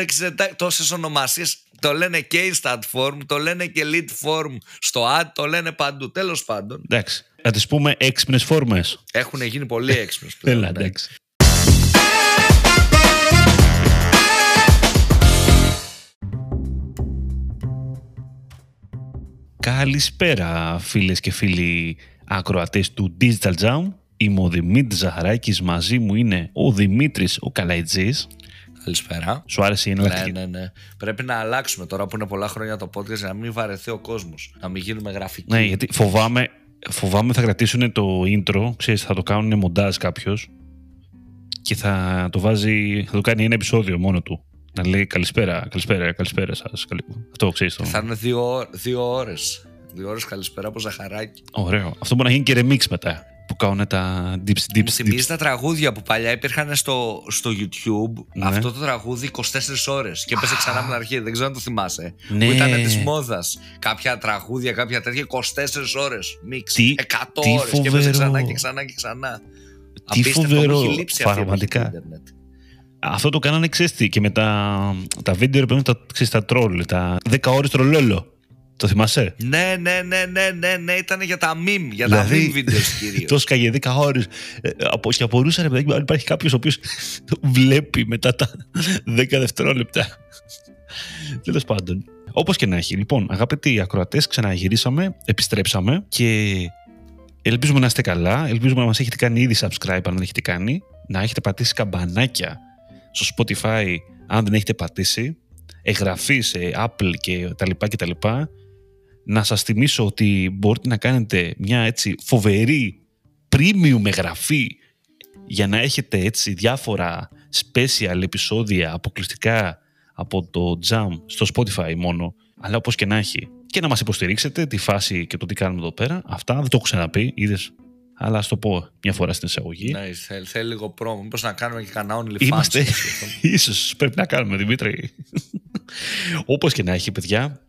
Δεν ξέρω τόσες ονομασίες. Το λένε και instant form, το λένε και lead form στο ad, το λένε παντού. Τέλος πάντων. Εντάξει. Θα τις πούμε έξυπνες φόρμες. Έχουν γίνει πολύ έξυπνες πλέον. Έλα, ναι. εντάξει. Καλησπέρα φίλες και φίλοι ακροατές του Digital Jam. Είμαι ο Δημήτρης Ζαχαράκης, μαζί μου είναι ο Δημήτρης ο Καλαϊτζής. Καλησπέρα. Σου άρεσε η εναλλακτική. Ναι, ναι, ναι. Πρέπει να αλλάξουμε τώρα που είναι πολλά χρόνια το podcast για να μην βαρεθεί ο κόσμος. Να μην γίνουμε γραφικοί. Ναι, γιατί φοβάμαι, φοβάμαι θα κρατήσουν το intro, ξέρεις, θα το κάνουν μοντάζ κάποιος και θα το βάζει, θα το κάνει ένα επεισόδιο μόνο του. Να λέει καλησπέρα, καλησπέρα, καλησπέρα σας. Αυτό ξέρεις το. Θα είναι δύο, δύο ώρες. Δύο ώρες καλησπέρα από ζαχαράκι. Ωραίο. Αυτό μπορεί να γίνει και remix μετά. Που κάνουν τα dips, dips. Μου θυμίζει τα τραγούδια που παλιά υπήρχαν στο, στο YouTube. Ναι. Αυτό το τραγούδι 24 ώρες. Και έπεσε ξανά από την αρχή. Δεν ξέρω αν το θυμάσαι. Ναι. Που ήταν της μόδας. Κάποια τραγούδια, κάποια τέτοια 24 ώρες. Μίξ. 100 ώρες. Και έπεσε ξανά και ξανά και ξανά. Τι φοβερό. Πραγματικά. Αυτό το κάνανε, ξέρεις και με τα, τα βίντεο, ρε τα, ξέρεις, τα τρόλ, τα 10 ώρες τρολόλο. Το θυμάσαι; Ναι, ναι, ναι, ναι, ναι, ναι, ήταν για τα meme, για τα δηλαδή, meme βίντεο κυρίως. Το σκάγε 10 ώρε. Ε, και απορούσα, ρε παιδί, αν υπάρχει κάποιος ο οποίος βλέπει μετά τα 10 δευτερόλεπτα. Τέλος πάντων. Όπως και να έχει. Λοιπόν, αγαπητοί ακροατές, ξαναγυρίσαμε, επιστρέψαμε και ελπίζουμε να είστε καλά. Ελπίζουμε να μας έχετε κάνει ήδη subscribe αν δεν έχετε κάνει. Να έχετε πατήσει καμπανάκια στο Spotify αν δεν έχετε πατήσει, εγγραφή σε Apple και τα λοιπά και τα λοιπά. Να σας θυμίσω ότι μπορείτε να κάνετε μια έτσι φοβερή premium εγγραφή για να έχετε έτσι διάφορα special επεισόδια αποκλειστικά από το Jam στο Spotify μόνο, αλλά όπως και να έχει. Και να μας υποστηρίξετε τη φάση και το τι κάνουμε εδώ πέρα. Αυτά δεν το έχω ξαναπεί, είδες αλλά ας το πω μια φορά στην εισαγωγή. Ναι, θέλει, θέλει λίγο πρόμο. Μήπως να κάνουμε και κανένα OnlyFans. Είμαστε. ίσως πρέπει να κάνουμε, Δημήτρη. Όπως και να έχει, παιδιά.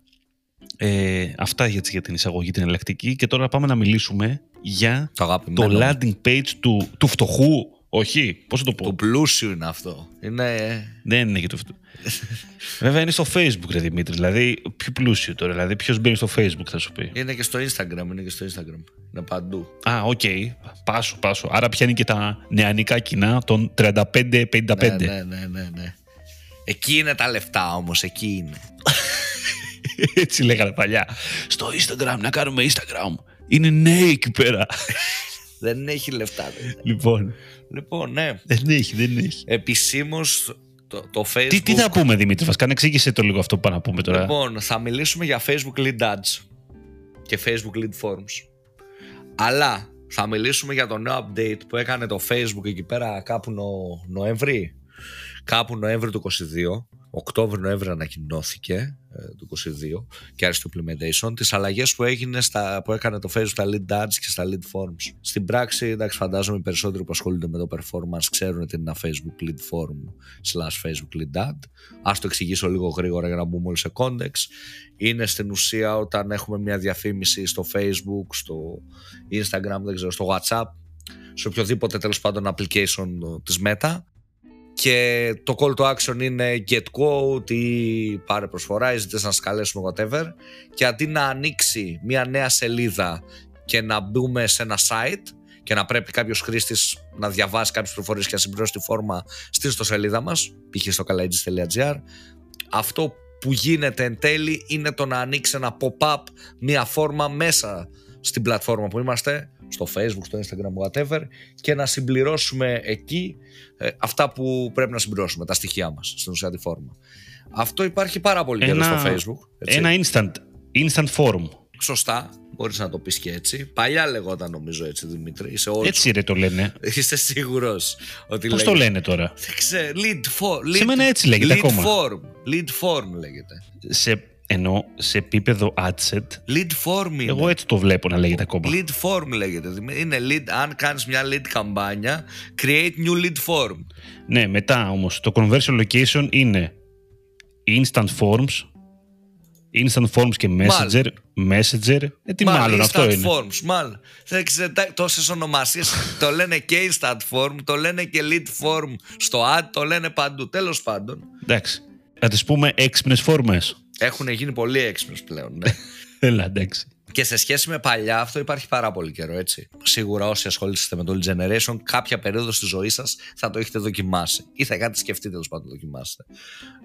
Ε, αυτά για, για την εισαγωγή την ελεκτική και τώρα πάμε να μιλήσουμε για το, το landing page του, του φτωχού όχι, πώς θα το πω; Του πλούσιου είναι αυτό. Είναι... Δεν είναι για το αυτό. Βέβαια είναι στο Facebook, ρε Δημήτρη. Δηλαδή, πιο πλούσιο τώρα. Δηλαδή, ποιος μπαίνει στο Facebook, θα σου πει. Είναι και στο Instagram. Είναι και στο Instagram. Είναι παντού. Α, OK. Okay. Πάσο, πάσο. Άρα πιάνει και τα νεανικά κοινά των 35-55. Ναι, ναι, ναι, ναι, ναι. Εκεί είναι τα λεφτά όμως. Εκεί είναι. Έτσι λέγανε παλιά. Στο Instagram, να κάνουμε Instagram. Είναι νέοι εκεί πέρα. δεν έχει λεφτά. Λοιπόν. Λοιπόν, ναι. Δεν έχει, δεν έχει. Επισήμως το, το Facebook. Τι, τι θα πούμε, Δημήτρη, βασικά, εξήγησε το λίγο αυτό που πάμε να πούμε τώρα. Λοιπόν, θα μιλήσουμε για Facebook Lead Ads και Facebook Lead Forms. Αλλά θα μιλήσουμε για το νέο update που έκανε το Facebook εκεί πέρα κάπου νο, Νοέμβρη. Κάπου Νοέμβρη του 22 Οκτώβριο-Νοέμβριο ανακοινώθηκε ε, του 22 και άρχισε το implementation. Τις αλλαγές που, έγινε στα, που έκανε το Facebook στα lead ads και στα lead forms. Στην πράξη, εντάξει, φαντάζομαι οι περισσότεροι που ασχολούνται με το performance ξέρουν τι είναι ένα Facebook lead form slash Facebook lead ad. Α το εξηγήσω λίγο γρήγορα για να μπούμε όλοι σε context. Είναι στην ουσία όταν έχουμε μια διαφήμιση στο Facebook, στο Instagram, δεν ξέρω, στο WhatsApp, σε οποιοδήποτε τέλος πάντων application της Meta και το call to action είναι get quote ή πάρε προσφορά ή ζητές να σκαλέσουμε whatever και αντί να ανοίξει μια νέα σελίδα και να μπούμε σε ένα site και να πρέπει κάποιος χρήστης να διαβάσει κάποιες πληροφορίε και να συμπληρώσει τη φόρμα στην ιστοσελίδα μας, π.χ. στο kalaegis.gr, αυτό που γίνεται εν τέλει είναι το να ανοίξει ένα pop-up, μια φόρμα μέσα στην πλατφόρμα που είμαστε, στο facebook, στο instagram, whatever και να συμπληρώσουμε εκεί ε, αυτά που πρέπει να συμπληρώσουμε, τα στοιχεία μας στην ουσία τη φόρμα. Αυτό υπάρχει πάρα πολύ καιρό στο facebook. Έτσι. Ένα instant, instant form. Σωστά, μπορείς να το πεις και έτσι. Παλιά λεγόταν νομίζω έτσι Δημήτρη. Είσαι έτσι ρε το λένε. Είσαι σίγουρος ότι Πώς το λένε τώρα; Δεν ξέρω, lead form. Σε μένα έτσι λέγεται lead ακόμα. Form. Lead form λέγεται. Σε ενώ σε επίπεδο adset. Lead form είναι. Εγώ έτσι το βλέπω να λέγεται ακόμα. Lead form λέγεται. Είναι lead, αν κάνεις μια lead καμπάνια, create new lead form. Ναι, μετά όμως το conversion location είναι instant forms, instant forms και messenger, messenger. Ε, τι μάλλον, instant αυτό είναι. forms, μάλλον. Δεν ξέρω τόσες ονομασίες. το λένε και instant form, το λένε και lead form στο ad, το λένε παντού. Τέλος πάντων. Εντάξει. Να τις πούμε έξυπνες φόρμες. Έχουν γίνει πολύ έξυπνες πλέον, ναι. Έλα, εντάξει. Και σε σχέση με παλιά, αυτό υπάρχει πάρα πολύ καιρό, έτσι. Σίγουρα όσοι ασχολείστε με το Lead Generation, κάποια περίοδο στη ζωή σας θα το έχετε δοκιμάσει ή θα κάτι σκεφτείτε τέλος πάντων να το δοκιμάσετε.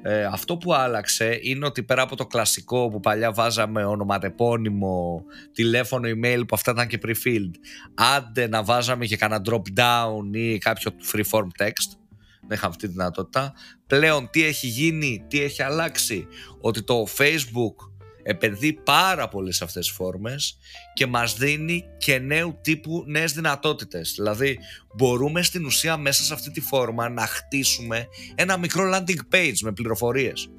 Ε, αυτό που άλλαξε είναι ότι πέρα από το κλασικό που παλιά βάζαμε ονοματεπώνυμο, τηλέφωνο, email που αυτά ήταν και pre-filled, άντε να βάζαμε και κανένα drop down ή κάποιο free-form text. Δεν είχαμε αυτή τη δυνατότητα. Πλέον τι έχει γίνει, τι έχει αλλάξει, ότι το Facebook επενδύει πάρα πολύ σε αυτές τις φόρμες και μας δίνει και νέου τύπου νέες δυνατότητες. Δηλαδή μπορούμε στην ουσία μέσα σε αυτή τη φόρμα να χτίσουμε ένα μικρό landing page με πληροφορίες.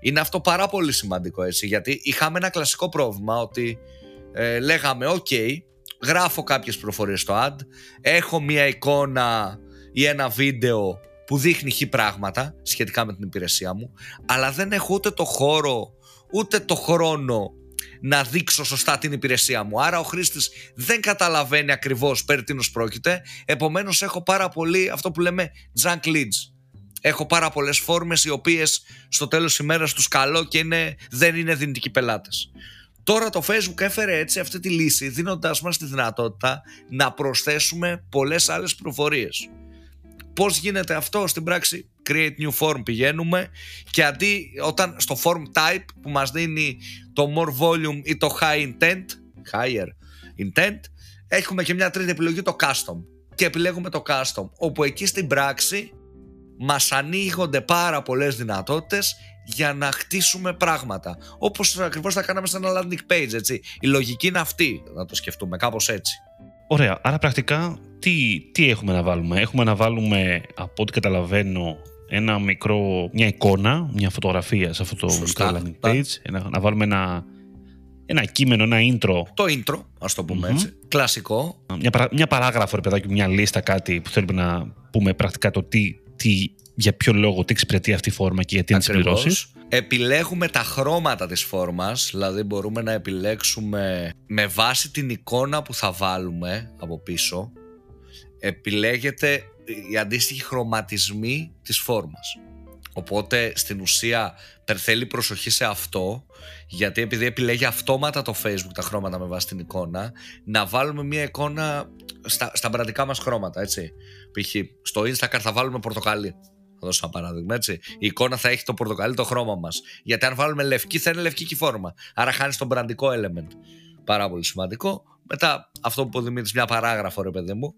Είναι αυτό πάρα πολύ σημαντικό έτσι γιατί είχαμε ένα κλασικό πρόβλημα ότι ε, λέγαμε ok γράφω κάποιες πληροφορίες στο ad έχω μια εικόνα ή ένα βίντεο που δείχνει χι πράγματα σχετικά με την υπηρεσία μου αλλά δεν έχω ούτε το χώρο ούτε το χρόνο να δείξω σωστά την υπηρεσία μου. Άρα ο χρήστης δεν καταλαβαίνει ακριβώς περί τίνος πρόκειται. Επομένως, έχω πάρα πολύ αυτό που λέμε junk leads. Έχω πάρα πολλές φόρμες οι οποίες στο τέλος της ημέρας τους καλώ και είναι, δεν είναι δυνητικοί πελάτες. Τώρα το Facebook έφερε έτσι αυτή τη λύση δίνοντάς μας τη δυνατότητα να προσθέσουμε πολλές άλλες προφορίες. Πώς γίνεται αυτό στην πράξη. Create new form πηγαίνουμε. Και αντί όταν στο form type που μας δίνει το more volume ή το high intent higher intent έχουμε και μια τρίτη επιλογή το custom. Και επιλέγουμε το custom όπου εκεί στην πράξη μας ανοίγονται πάρα πολλές δυνατότητες για να χτίσουμε πράγματα. Όπως ακριβώς θα κάναμε σε ένα landing page έτσι. η λογική είναι αυτή να το σκεφτούμε κάπως έτσι. Ωραία, άρα πρακτικά τι, τι έχουμε να βάλουμε; Έχουμε να βάλουμε, από ό,τι καταλαβαίνω, ένα μικρό, μια εικόνα, μια φωτογραφία σε αυτό το Σωστά, μικρό landing page. να βάλουμε ένα, ένα κείμενο, ένα intro. Το intro, ας το πουμε έτσι. Κλασικό. Μια, μια παράγραφο, ρε παιδάκι, μια λίστα, κάτι που θέλουμε να πούμε πρακτικά το τι, τι, για ποιο λόγο, τι εξυπηρετεί αυτή η φόρμα και γιατί να συμπληρώσει. Επιλέγουμε τα χρώματα της φόρμας, δηλαδή μπορούμε να επιλέξουμε με βάση την εικόνα που θα βάλουμε από πίσω, επιλέγεται οι αντίστοιχοι χρωματισμοί της φόρμας. Οπότε στην ουσία θέλει προσοχή σε αυτό γιατί επειδή επιλέγει αυτόματα το facebook τα χρώματα με βάση την εικόνα να βάλουμε μια εικόνα στα, στα μπραντικά μας χρώματα έτσι. Π.χ. στο instagram θα βάλουμε πορτοκαλί θα δώσω ένα παράδειγμα έτσι. Η εικόνα θα έχει το πορτοκαλί το χρώμα μας γιατί αν βάλουμε λευκή θα είναι λευκή και η φόρμα άρα χάνεις τον μπραντικό element πάρα πολύ σημαντικό μετά αυτό που ο μια παράγραφο ρε παιδί μου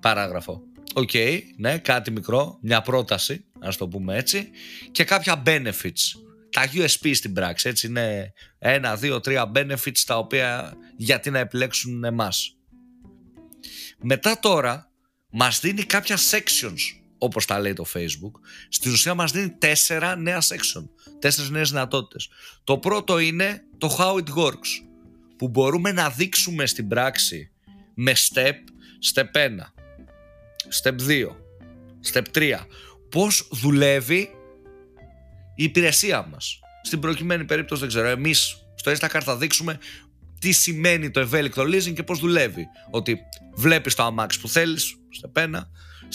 παράγραφο OK, okay, ναι, κάτι μικρό, μια πρόταση, ας το πούμε έτσι, και κάποια benefits. Τα USP στην πράξη, έτσι είναι ένα, δύο, τρία benefits τα οποία γιατί να επιλέξουν εμάς. Μετά τώρα μας δίνει κάποια sections όπως τα λέει το Facebook. Στην ουσία μας δίνει τέσσερα νέα section, τέσσερις νέες δυνατότητες. Το πρώτο είναι το how it works, που μπορούμε να δείξουμε στην πράξη με step, step 1, Step 2. Step 3. Πώς δουλεύει η υπηρεσία μας. Στην προκειμένη περίπτωση δεν ξέρω. Εμείς στο Instacart θα δείξουμε τι σημαίνει το ευέλικτο leasing και πώς δουλεύει. Ότι βλέπεις το αμάξι που θέλεις, step 1.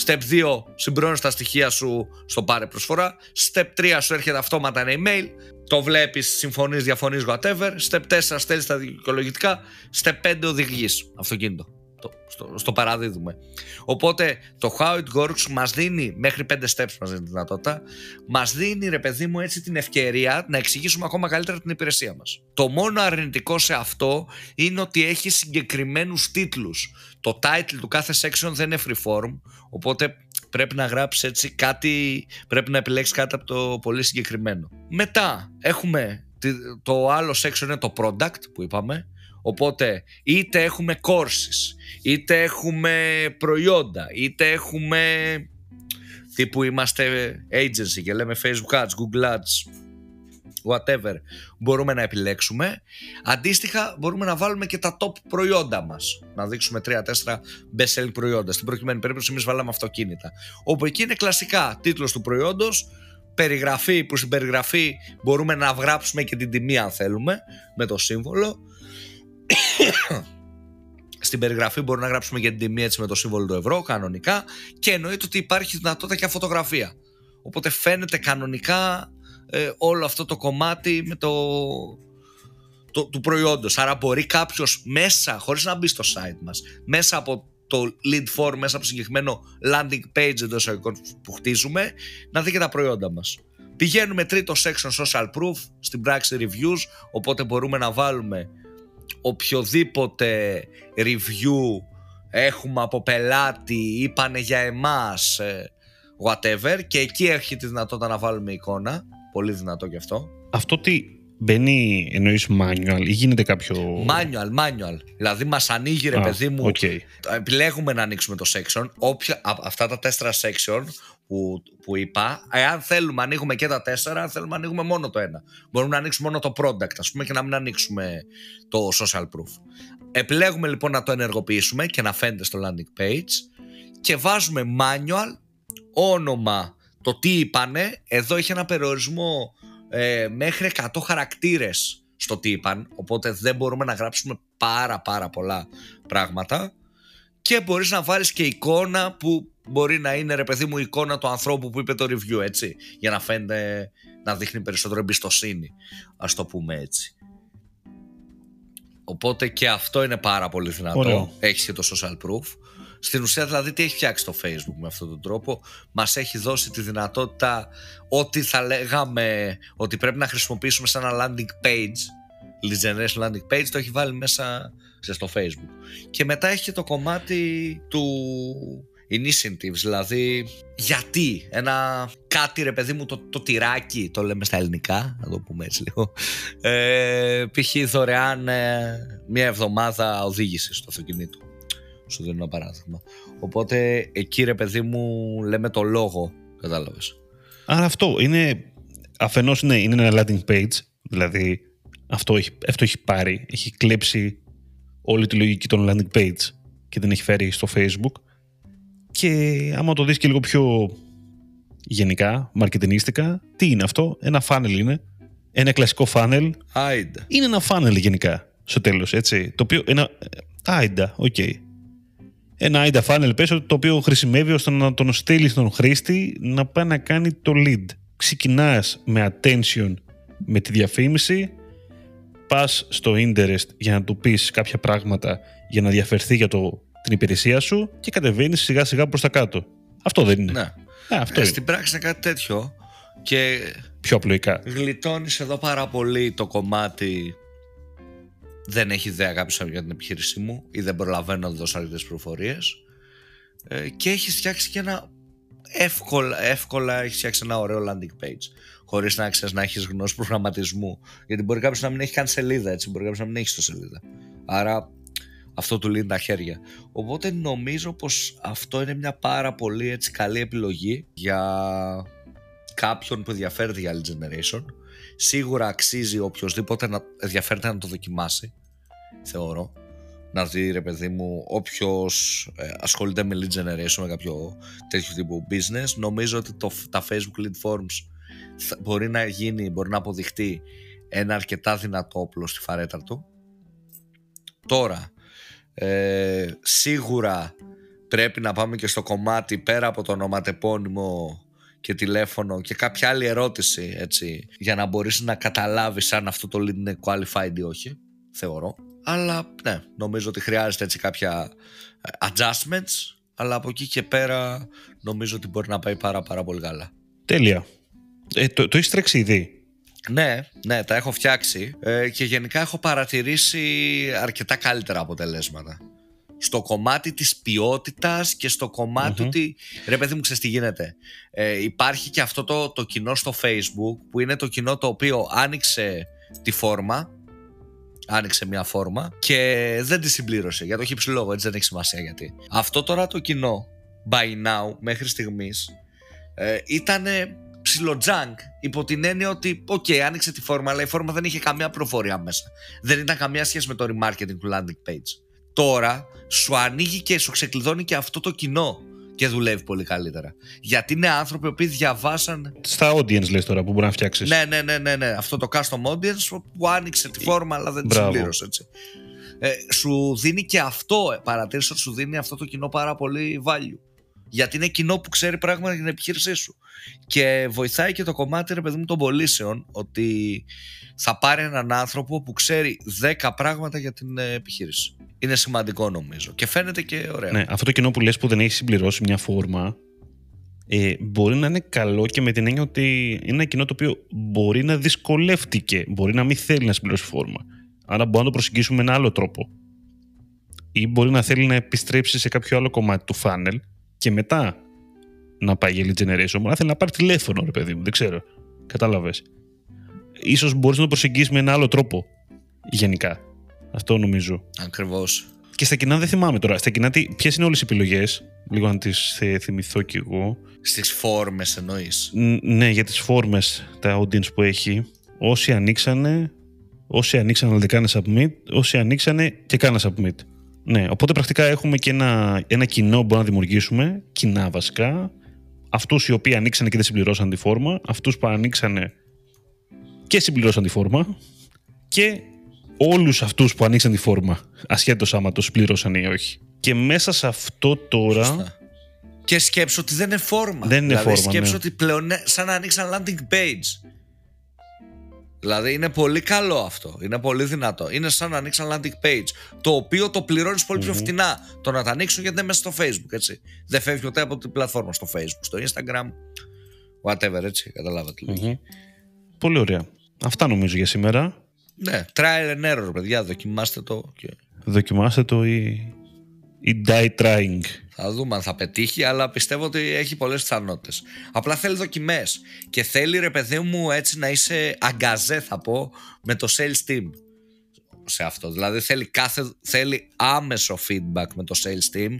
Step 2, συμπληρώνεις τα στοιχεία σου στο πάρε προσφορά. Step 3, σου έρχεται αυτόματα ένα email. Το βλέπεις, συμφωνείς, διαφωνείς, whatever. Step 4, στέλνεις τα δικαιολογητικά. Step 5, οδηγείς αυτοκίνητο στο, στο παραδίδουμε. Οπότε το How It Works μας δίνει μέχρι 5 steps μας δίνει τη δυνατότητα μας δίνει ρε παιδί μου έτσι την ευκαιρία να εξηγήσουμε ακόμα καλύτερα την υπηρεσία μας. Το μόνο αρνητικό σε αυτό είναι ότι έχει συγκεκριμένους τίτλους. Το title του κάθε section δεν είναι freeform οπότε πρέπει να γράψεις έτσι κάτι, πρέπει να επιλέξεις κάτι από το πολύ συγκεκριμένο. Μετά έχουμε το άλλο section είναι το product που είπαμε Οπότε είτε έχουμε courses, είτε έχουμε προϊόντα, είτε έχουμε τύπου είμαστε agency και λέμε Facebook ads, Google ads, whatever μπορούμε να επιλέξουμε. Αντίστοιχα μπορούμε να βάλουμε και τα top προϊόντα μας. Να δείξουμε 3-4 best selling προϊόντα. Στην προκειμένη περίπτωση εμείς βάλαμε αυτοκίνητα. Όπου εκεί είναι κλασικά τίτλος του προϊόντος, περιγραφή που στην περιγραφή μπορούμε να γράψουμε και την τιμή αν θέλουμε με το σύμβολο στην περιγραφή μπορούμε να γράψουμε για την τιμή έτσι με το σύμβολο του ευρώ κανονικά και εννοείται ότι υπάρχει δυνατότητα και φωτογραφία. Οπότε φαίνεται κανονικά ε, όλο αυτό το κομμάτι με το, το, του προϊόντος. Άρα μπορεί κάποιος μέσα, χωρίς να μπει στο site μας, μέσα από το lead form, μέσα από συγκεκριμένο landing page εντός που χτίζουμε, να δει και τα προϊόντα μας. Πηγαίνουμε τρίτο section social proof στην πράξη reviews, οπότε μπορούμε να βάλουμε οποιοδήποτε review έχουμε από πελάτη, είπανε για εμάς, ε, whatever και εκεί έχει τη δυνατότητα να βάλουμε εικόνα, πολύ δυνατό και αυτό. Αυτό τι μπαίνει εννοείς manual ή γίνεται κάποιο... Manual, manual. Δηλαδή μας ανοίγει ρε παιδί μου, okay. επιλέγουμε να ανοίξουμε το section, όποια, αυτά τα τέσσερα section που, που είπα, εάν θέλουμε ανοίγουμε και τα τέσσερα, αν θέλουμε ανοίγουμε μόνο το ένα. Μπορούμε να ανοίξουμε μόνο το product, ας πούμε, και να μην ανοίξουμε το social proof. Επιλέγουμε λοιπόν να το ενεργοποιήσουμε και να φαίνεται στο landing page και βάζουμε manual, όνομα, το τι είπανε. Εδώ έχει ένα περιορισμό ε, μέχρι 100 χαρακτήρες στο τι είπαν, οπότε δεν μπορούμε να γράψουμε πάρα πάρα πολλά πράγματα. Και μπορείς να βάλεις και εικόνα που μπορεί να είναι ρε παιδί μου εικόνα του ανθρώπου που είπε το review έτσι για να φαίνεται να δείχνει περισσότερο εμπιστοσύνη ας το πούμε έτσι. Οπότε και αυτό είναι πάρα πολύ δυνατό. Έχεις και το social proof στην ουσία δηλαδή τι έχει φτιάξει το facebook με αυτόν τον τρόπο; Μας έχει δώσει τη δυνατότητα ό,τι θα λέγαμε ότι πρέπει να χρησιμοποιήσουμε σαν ένα landing page lead generation landing page το έχει βάλει μέσα στο facebook και μετά έχει και το κομμάτι του initiatives, δηλαδή γιατί ένα κάτι ρε παιδί μου το, το τυράκι, το λέμε στα ελληνικά, να το πούμε έτσι λίγο, ε, π.χ. δωρεάν ε, μια εβδομάδα οδήγησης στο αυτοκινήτο. Σου δίνω ένα παράδειγμα. Οπότε εκεί ρε παιδί μου λέμε το λόγο, κατάλαβες. Άρα αυτό είναι, αφενός ναι, είναι ένα landing page, δηλαδή αυτό έχει, αυτό έχει πάρει, έχει κλέψει όλη τη λογική των landing page και την έχει φέρει στο facebook και άμα το δεις και λίγο πιο γενικά, μαρκετινίστικα, τι είναι αυτό, ένα funnel είναι, ένα κλασικό funnel. AIDA. Είναι ένα funnel γενικά, στο τέλος, έτσι. Το οποίο, ένα, AIDA, OK. Okay. Ένα AIDA funnel, πες, το οποίο χρησιμεύει ώστε να τον στείλει στον χρήστη να πάει να κάνει το lead. Ξεκινάς με attention με τη διαφήμιση, πας στο interest για να του πεις κάποια πράγματα για να ενδιαφερθεί για το την υπηρεσία σου και κατεβαίνεις σιγά σιγά προς τα κάτω. Αυτό δεν είναι. Ναι. Ε, αυτό ε, Στην πράξη είναι κάτι τέτοιο. Και πιο απλοϊκά. Γλιτώνεις εδώ πάρα πολύ το κομμάτι. Δεν έχει ιδέα κάποιος για την επιχείρησή μου ή δεν προλαβαίνω να δώσω αρκετές πληροφορίες. Ε, και έχει φτιάξει και ένα εύκολα, εύκολα έχει φτιάξει ένα ωραίο landing page. Χωρίς να ξέρεις να έχεις γνώση προγραμματισμού. Γιατί μπορεί κάποιος να μην έχει καν σελίδα, έτσι. Μπορεί κάποιος να μην έχει το σελίδα. Άρα αυτό του λύνει τα χέρια. Οπότε νομίζω πως αυτό είναι μια πάρα πολύ έτσι καλή επιλογή για κάποιον που ενδιαφέρεται για άλλη generation. Σίγουρα αξίζει οποιοδήποτε να ενδιαφέρεται να το δοκιμάσει, θεωρώ. Να δει ρε παιδί μου, όποιος ε, ασχολείται με lead generation, με κάποιο τέτοιο τύπου business, νομίζω ότι το, τα Facebook lead forms μπορεί να γίνει, μπορεί να αποδειχτεί ένα αρκετά δυνατό όπλο στη φαρέτρα του. Τώρα, ε, σίγουρα πρέπει να πάμε και στο κομμάτι πέρα από το ονοματεπώνυμο και τηλέφωνο και κάποια άλλη ερώτηση έτσι, για να μπορείς να καταλάβεις αν αυτό το lead είναι qualified ή όχι, θεωρώ. Αλλά ναι, νομίζω ότι χρειάζεται έτσι κάποια ε, adjustments, αλλά από εκεί και πέρα νομίζω ότι μπορεί να πάει πάρα πάρα πολύ καλά. Τέλεια. Ε, το, το έχεις τρέξει ήδη; Ναι, ναι, τα έχω φτιάξει ε, και γενικά έχω παρατηρήσει αρκετά καλύτερα αποτελέσματα. Στο κομμάτι της ποιότητας και στο κομματι ότι, ρε παιδί μου ξέρεις τι γίνεται. Ε, υπάρχει και αυτό το, το κοινό στο facebook που είναι το κοινό το οποίο άνοιξε τη φόρμα, άνοιξε μια φόρμα και δεν τη συμπλήρωσε για το χύψη λόγο, έτσι δεν έχει σημασία γιατί. Αυτό τώρα το κοινό, by now, μέχρι στιγμής, ε, ήταν ψιλο junk υπό την έννοια ότι, OK, okay, άνοιξε τη φόρμα, αλλά η φόρμα δεν είχε καμία πληροφορία μέσα. Δεν ήταν καμία σχέση με το remarketing του landing page. Τώρα σου ανοίγει και σου ξεκλειδώνει και αυτό το κοινό και δουλεύει πολύ καλύτερα. Γιατί είναι άνθρωποι που διαβάσαν. Στα audience λες τώρα που μπορεί να φτιάξεις. Ναι, ναι, ναι, ναι, ναι. Αυτό το custom audience που άνοιξε τη φόρμα, αλλά δεν τη συμπλήρωσε έτσι. Ε, σου δίνει και αυτό, παρατήρησε ότι σου δίνει αυτό το κοινό πάρα πολύ value γιατί είναι κοινό που ξέρει πράγματα για την επιχείρησή σου. Και βοηθάει και το κομμάτι, ρε παιδί μου, των πωλήσεων, ότι θα πάρει έναν άνθρωπο που ξέρει 10 πράγματα για την ε, επιχείρηση. Είναι σημαντικό νομίζω και φαίνεται και ωραίο. Ναι, αυτό το κοινό που λες που δεν έχει συμπληρώσει μια φόρμα ε, μπορεί να είναι καλό και με την έννοια ότι είναι ένα κοινό το οποίο μπορεί να δυσκολεύτηκε, μπορεί να μην θέλει να συμπληρώσει φόρμα. Άρα μπορεί να το προσεγγίσουμε με ένα άλλο τρόπο. Ή μπορεί να θέλει να επιστρέψει σε κάποιο άλλο κομμάτι του funnel και μετά να πάει για lead generation. Μπορεί να θέλει να πάρει τηλέφωνο, ρε παιδί μου, δεν ξέρω. Κατάλαβες. Ίσως μπορείς να το προσεγγίσεις με ένα άλλο τρόπο. Γενικά. Αυτό νομίζω. Ακριβώς. Και στα κοινά δεν θυμάμαι τώρα. Στα κοινά, ποιες είναι όλες οι επιλογές; Λίγο να τις θυμηθώ κι εγώ. Στις φόρμες εννοείς. Ναι, για τις φόρμες τα audience που έχει. Όσοι ανοίξανε, όσοι ανοίξανε αλλά δεν κάνε submit, όσοι ανοίξανε και κάνα submit. Ναι, οπότε πρακτικά έχουμε και ένα, ένα κοινό που μπορούμε να δημιουργήσουμε, κοινά βασικά. Αυτούς οι οποίοι ανοίξανε και δεν συμπληρώσαν τη φόρμα, αυτούς που ανοίξανε και συμπληρώσαν τη φόρμα και όλους αυτούς που ανοίξαν τη φόρμα, ασχέτως άμα το συμπληρώσαν ή όχι. Και μέσα σε αυτό τώρα... Και σκέψω ότι δεν είναι φόρμα. Δεν είναι δηλαδή, φόρμα, σκέψω ναι. ότι πλέον είναι σαν να ανοίξαν landing page. Δηλαδή είναι πολύ καλό αυτό. Είναι πολύ δυνατό. Είναι σαν να ανοίξαν landing page. Το οποίο το πληρώνεις πολύ πιο φτηνά. Το να τα ανοίξουν γιατί είναι μέσα στο Facebook. Έτσι. Δεν φεύγει ποτέ από την πλατφόρμα στο Facebook, στο Instagram. Whatever, έτσι. Καταλάβατε. Μμμ. Πολύ ωραία. Αυτά νομίζω για σήμερα. Ναι, trial and error, παιδιά. Δοκιμάστε το. Και... Δοκιμάστε το ή, ή die trying. Θα δούμε αν θα πετύχει, αλλά πιστεύω ότι έχει πολλές πιθανότητες. Απλά θέλει δοκιμές. Και θέλει ρε παιδί μου έτσι να είσαι αγκαζέ, θα πω, με το sales team σε αυτό. Δηλαδή θέλει, κάθε, θέλει άμεσο feedback με το sales team.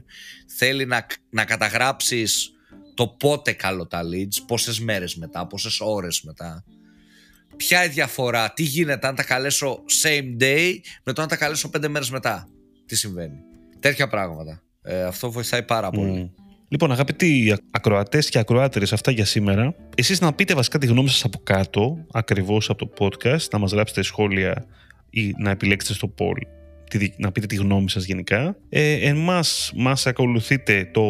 Θέλει να, να καταγράψεις το πότε καλό τα leads, πόσες μέρες μετά, πόσες ώρες μετά. Ποια η διαφορά, τι γίνεται αν τα καλέσω same day με το αν τα καλέσω πέντε μέρες μετά; Τι συμβαίνει; Τέτοια πράγματα. Ε, αυτό βοηθάει πάρα πολύ. Μμ. Λοιπόν, αγαπητοί ακροατέ και ακροάτερε, αυτά για σήμερα. Εσείς να πείτε βασικά τη γνώμη σας από κάτω, ακριβώς από το podcast, να μας γράψετε σχόλια ή να επιλέξετε στο poll τη δι- να πείτε τη γνώμη σας γενικά. Ε, εμάς μας ακολουθείτε το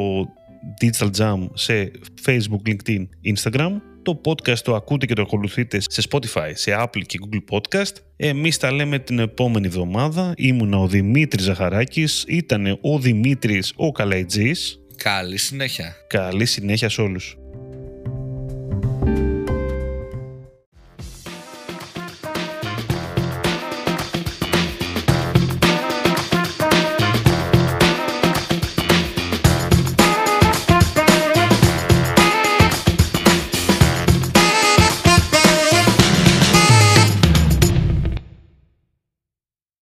Digital Jam σε Facebook, LinkedIn, Instagram. Το podcast το ακούτε και το ακολουθείτε σε Spotify, σε Apple και Google Podcast. Εμείς τα λέμε την επόμενη εβδομάδα. Ήμουνα ο Δημήτρης Ζαχαράκης, ήταν ο Δημήτρης ο Καλαϊτζής. Καλή συνέχεια. Καλή συνέχεια σε όλους.